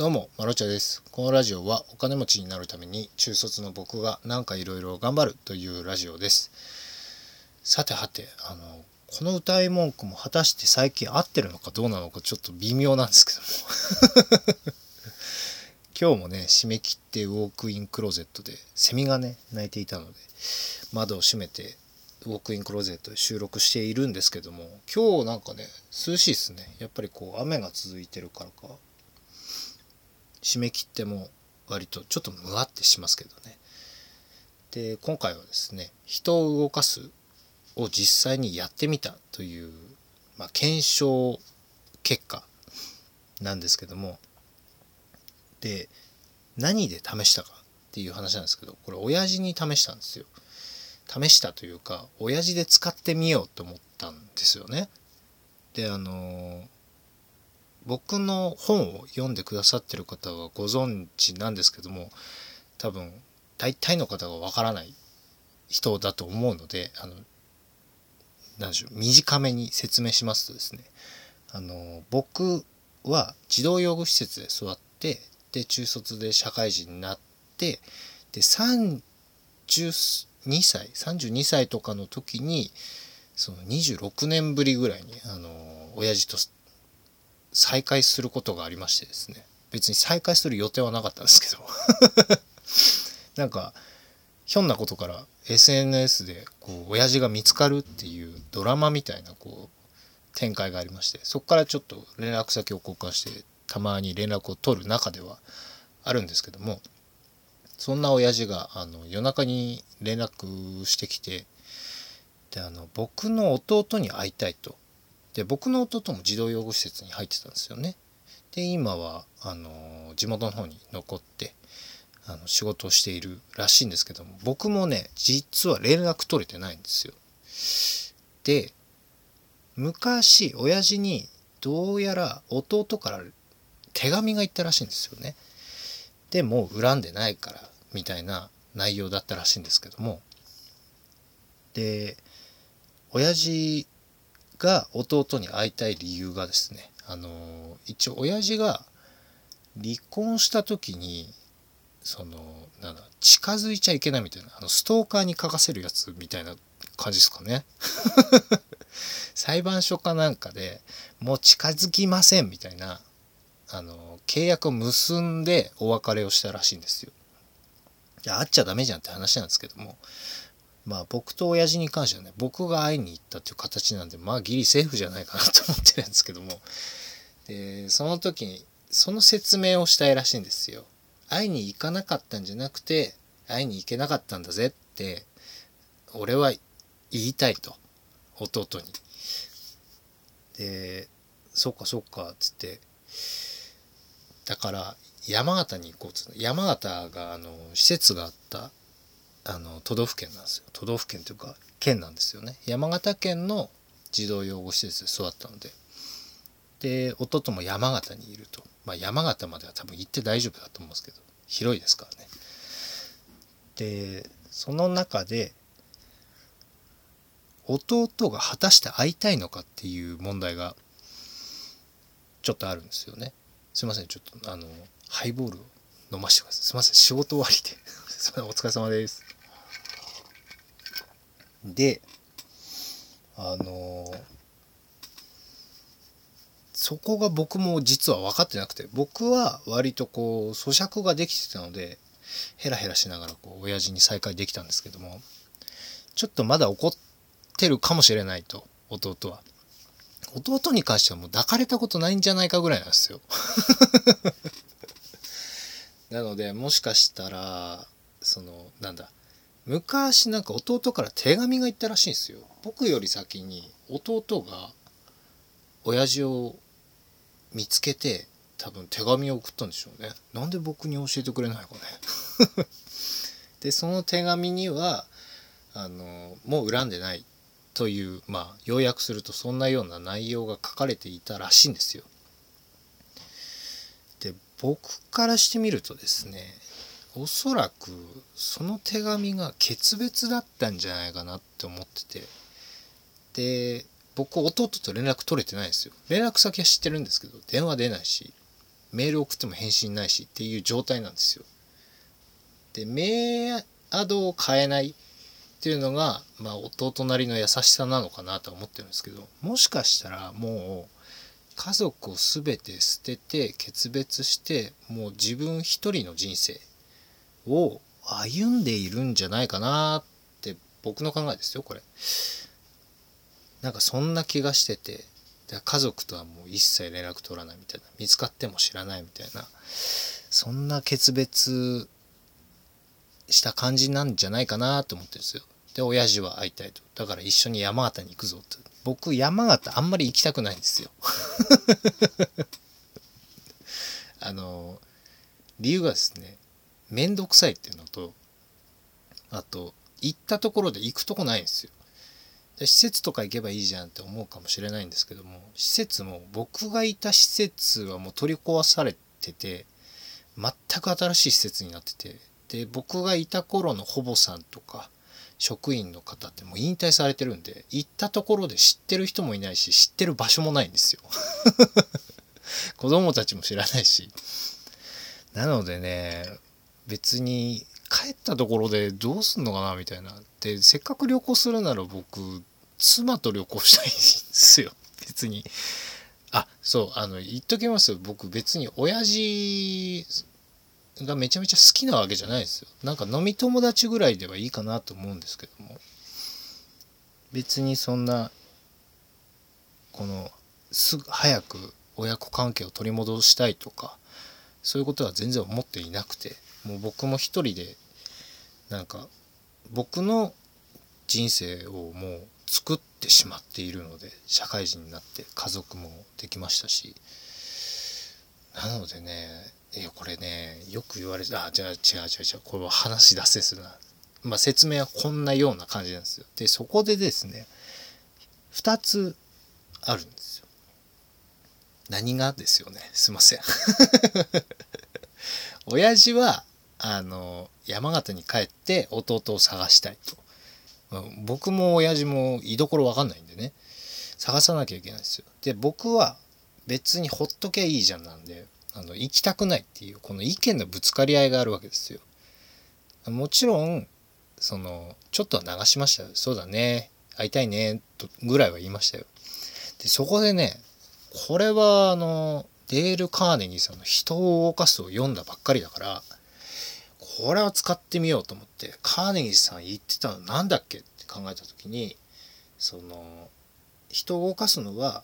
どうも、まろちゃです。このラジオはお金持ちになるために中卒の僕がなんかいろいろ頑張るというラジオです。さてはて、あの、この歌い文句も果たして最近合ってるのかどうなのかちょっと微妙なんですけども。今日もね、締め切ってウォークインクローゼットでセミがね、鳴いていたので、窓を閉めてウォークインクローゼットで収録しているんですけども、今日なんかね、涼しいですね。やっぱりこう雨が続いてるからか。締め切っても割とちょっとむわってしますけどね。で今回はですね人を動かすを実際にやってみたという、まあ、検証結果なんですけどもで何で試したかっていう話なんですけどこれ親父に試したんですよ。試したというか親父で使ってみようと思ったんですよね。であの僕の本を読んでくださってる方はご存知なんですけども多分大体の方がわからない人だと思うのであの何でしょう短めに説明しますとですねあの僕は児童養護施設で育ってで中卒で社会人になってで32歳32歳とかの時にその26年ぶりぐらいにあの親父と再会することがありましてですね。別に再会する予定はなかったんですけど。なんかひょんなことから SNS でこう親父が見つかるっていうドラマみたいなこう展開がありましてそこからちょっと連絡先を交換してたまに連絡を取る中ではあるんですけどもそんな親父があの夜中に連絡してきてであの僕の弟に会いたいとで僕の弟も児童養護施設に入ってたんですよね。で今はあの地元の方に残ってあの仕事をしているらしいんですけども僕もね実は連絡取れてないんですよ。で昔親父にどうやら弟から手紙が行ったらしいんですよね。でもう恨んでないからみたいな内容だったらしいんですけどもで親父が弟に会いたい理由がですねあの一応親父が離婚した時にそのなんだ近づいちゃいけないみたいなあのストーカーに書かせるやつみたいな感じですかね 裁判所かなんかでもう近づきませんみたいなあの契約を結んでお別れをしたらしいんですよ。いや会っちゃダメじゃんって話なんですけどもまあ僕と親父に関してはね僕が会いに行ったっていう形なんでまあギリセーフじゃないかなと思ってるんですけどもでその時にその説明をしたいらしいんですよ。会いに行かなかったんじゃなくて会いに行けなかったんだぜって俺は言いたいと弟に。でそっかそっかっつってだから山形に行こうっつって山形があの施設があったあの都道府県なんですよ。都道府県というか県なんですよね。山形県の児童養護施設で育ったので。で弟も山形にいると、まあ、山形までは多分行って大丈夫だと思うんですけど。広いですからね。でその中で弟が果たして会いたいのかっていう問題がちょっとあるんですよね。すいませんちょっとあのハイボールを飲ましてください。すいません仕事終わりで。お疲れ様です。であのそこが僕も実は分かってなくて僕は割とこう咀嚼ができてたのでヘラヘラしながらこう親父に再会できたんですけどもちょっとまだ怒ってるかもしれないと弟は。弟に関してはもう抱かれたことないんじゃないかぐらいなんですよ。なのでもしかしたらそのなんだ昔なんか弟から手紙が行ったらしいんですよ。僕より先に弟が親父を見つけて多分手紙を送ったんでしょうね。なんで僕に教えてくれないかね。でその手紙にはあのもう恨んでないというまあ要約するとそんなような内容が書かれていたらしいんですよ。で僕からしてみるとですねおそらくその手紙が決別だったんじゃないかなって思っててで僕弟と連絡取れてないんですよ連絡先は知ってるんですけど電話出ないしメール送っても返信ないしっていう状態なんですよ。でメールアドを変えないっていうのが、まあ、弟なりの優しさなのかなとは思ってるんですけどもしかしたらもう家族を全て捨てて決別してもう自分一人の人生を歩んでいるんじゃないかなって僕の考えですよこれ。なんかそんな気がしてて家族とはもう一切連絡取らないみたいな見つかっても知らないみたいなそんな決別した感じなんじゃないかなと思ってるんですよ。で親父は会いたいとだから一緒に山形に行くぞと僕山形あんまり行きたくないんですよ あの理由がですね面倒くさいっていうのとあと行ったところで行くとこないんですよ。で施設とか行けばいいじゃんって思うかもしれないんですけども施設も僕がいた施設はもう取り壊されてて全く新しい施設になっててで僕がいた頃の保母さんとか職員の方ってもう引退されてるんで行ったところで知ってる人もいないし知ってる場所もないんですよ。子供たちも知らないし。なのでね別に帰ったところでどうすんのかなみたいな。でせっかく旅行するなら僕妻と旅行したいんですよ。別に。あそうあの言っときますよ。僕別に親父がめちゃめちゃ好きなわけじゃないですよ。なんか飲み友達ぐらいではいいかなと思うんですけども。別にそんなこのすぐ早く親子関係を取り戻したいとかそういうことは全然思っていなくて。もう僕も一人でなんか僕の人生をもう作ってしまっているので社会人になって家族もできましたしなのでねいやこれねよく言われてあじゃあ違う違う違うこれは話出せするな。まあ説明はこんなような感じなんですよ。でそこでですね2つあるんですよ。何がですよね。すいません。親父はあの山形に帰って弟を探したいと、僕も親父も居所わかんないんでね探さなきゃいけないんですよで僕は別にほっとけばいいじゃんなんであの行きたくないっていうこの意見のぶつかり合いがあるわけですよ。もちろんそのちょっとは流しました。そうだね会いたいねとぐらいは言いましたよ。でそこでねこれはあのデール・カーネギーさんの「人を動かす」を読んだばっかりだからこれは使ってみようと思ってカーネギーさん言ってたのなんだっけって考えた時にその人を動かすのは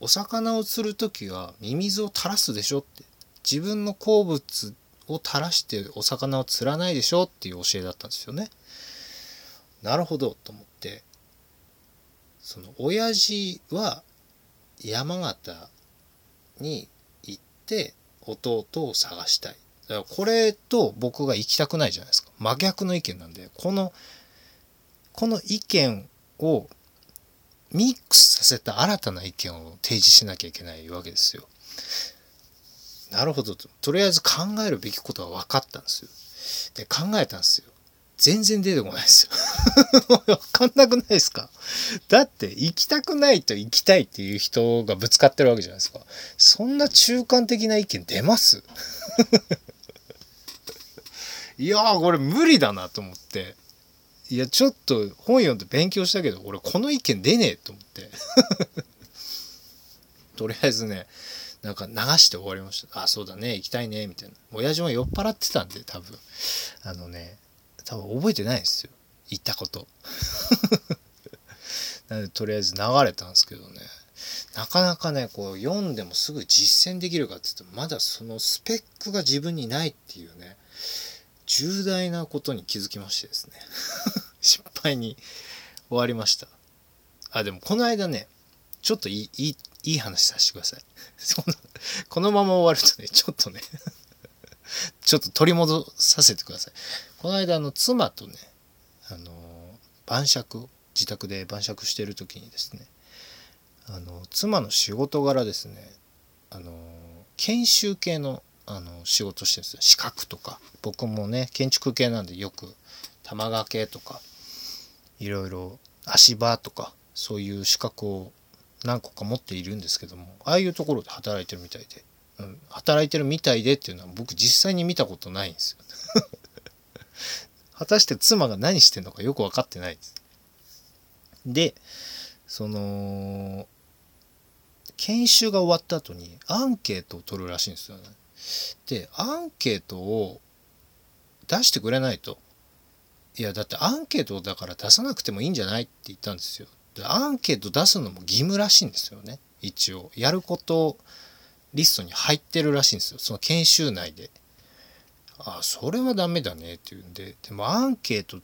お魚を釣る時はミミズを垂らすでしょって自分の好物を垂らしてお魚を釣らないでしょっていう教えだったんですよね。なるほどと思ってその親父は山形に行って弟を探したい。だからこれと僕が行きたくないじゃないですか。真逆の意見なんでこのこの意見をミックスさせた新たな意見を提示しなきゃいけないわけですよ。なるほどと。とりあえず考えるべきことは分かったんですよ。で、考えたんですよ。全然出てこないですよ。分かんなくないですか？だって行きたくないと行きたいっていう人がぶつかってるわけじゃないですか。そんな中間的な意見出ます？いやーこれ無理だなと思って。いやちょっと本読んで勉強したけど俺この意見出ねえと思って。とりあえずねなんか流して終わりました。あそうだね行きたいねみたいな。親父も酔っ払ってたんで多分。あのね多分覚えてないですよ。行ったこと。なのでとりあえず流れたんですけどね。なかなかねこう読んでもすぐ実践できるかって言ってまだそのスペックが自分にないっていうね。重大なことに気づきましてですね。失敗に終わりました。あでもこの間ねちょっといいいいいい話させてください。このまま終わるとねちょっとね ちょっと取り戻させてください。この間あの妻とねあの晩酌自宅で晩酌してる時にですねあの妻の仕事柄ですねあの研修系のあの仕事してるんですよ。資格とか。僕もね建築系なんでよく玉掛けとかいろいろ足場とかそういう資格を何個か持っているんですけどもああいうところで働いてるみたいでうん、働いてるみたいでっていうのは僕実際に見たことないんですよ。果たして妻が何してんのかよく分かってないです。でその研修が終わった後にアンケートを取るらしいんですよね。でアンケートを出してくれないと。いやだってアンケートだから出さなくてもいいんじゃないって言ったんですよ。でアンケート出すのも義務らしいんですよね。一応。やることリストに入ってるらしいんですよ。その研修内で。あそれはダメだねって言うんで。でもアンケート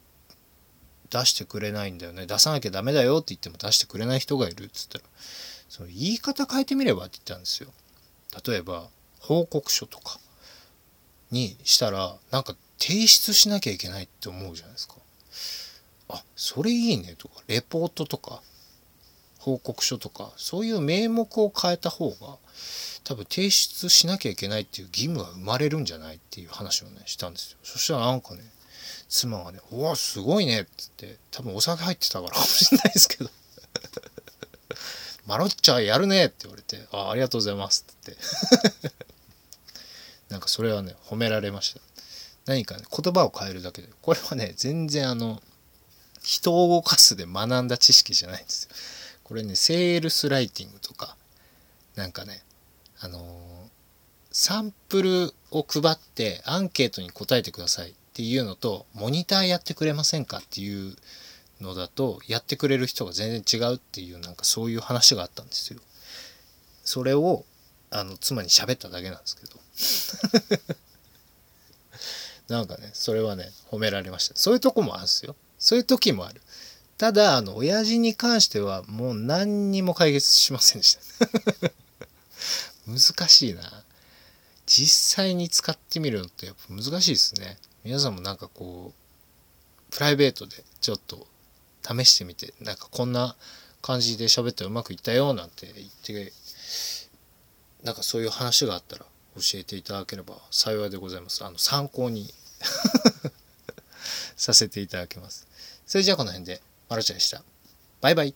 出してくれないんだよね。出さなきゃダメだよって言っても出してくれない人がいるっつったらその言い方変えてみればって言ったんですよ。例えば報告書とかにしたらなんか提出しなきゃいけないって思うじゃないですか。あそれいいねとかレポートとか報告書とかそういう名目を変えた方が多分提出しなきゃいけないっていう義務が生まれるんじゃないっていう話をねしたんですよ。そしたらなんかね妻がね「うわすごいね」っつって多分お酒入ってたからかもしれないですけど「マロッチャーやるね」って言われて「あありがとうございます」ってって。かそれはね褒められました。何かね言葉を変えるだけで。これはね全然あの人を動かすで学んだ知識じゃないんですよ。これねセールスライティングとかなんかねあのサンプルを配ってアンケートに答えてくださいっていうのとモニターやってくれませんかっていうのだとやってくれる人が全然違うっていうなんかそういう話があったんですよ。それをあの妻に喋っただけなんですけど。なんかねそれはね褒められました。そういうとこもあるんですよ。そういう時もある。ただあの親父に関してはもう何にも解決しませんでした。難しいな。実際に使ってみるのってやっぱ難しいですね。皆さんもなんかこうプライベートでちょっと試してみてなんかこんな感じで喋ったらうまくいったよなんて言ってなんかそういう話があったら教えていただければ幸いでございます。あの参考に させていただきます。それじゃあこの辺でマルちゃんでした。バイバイ。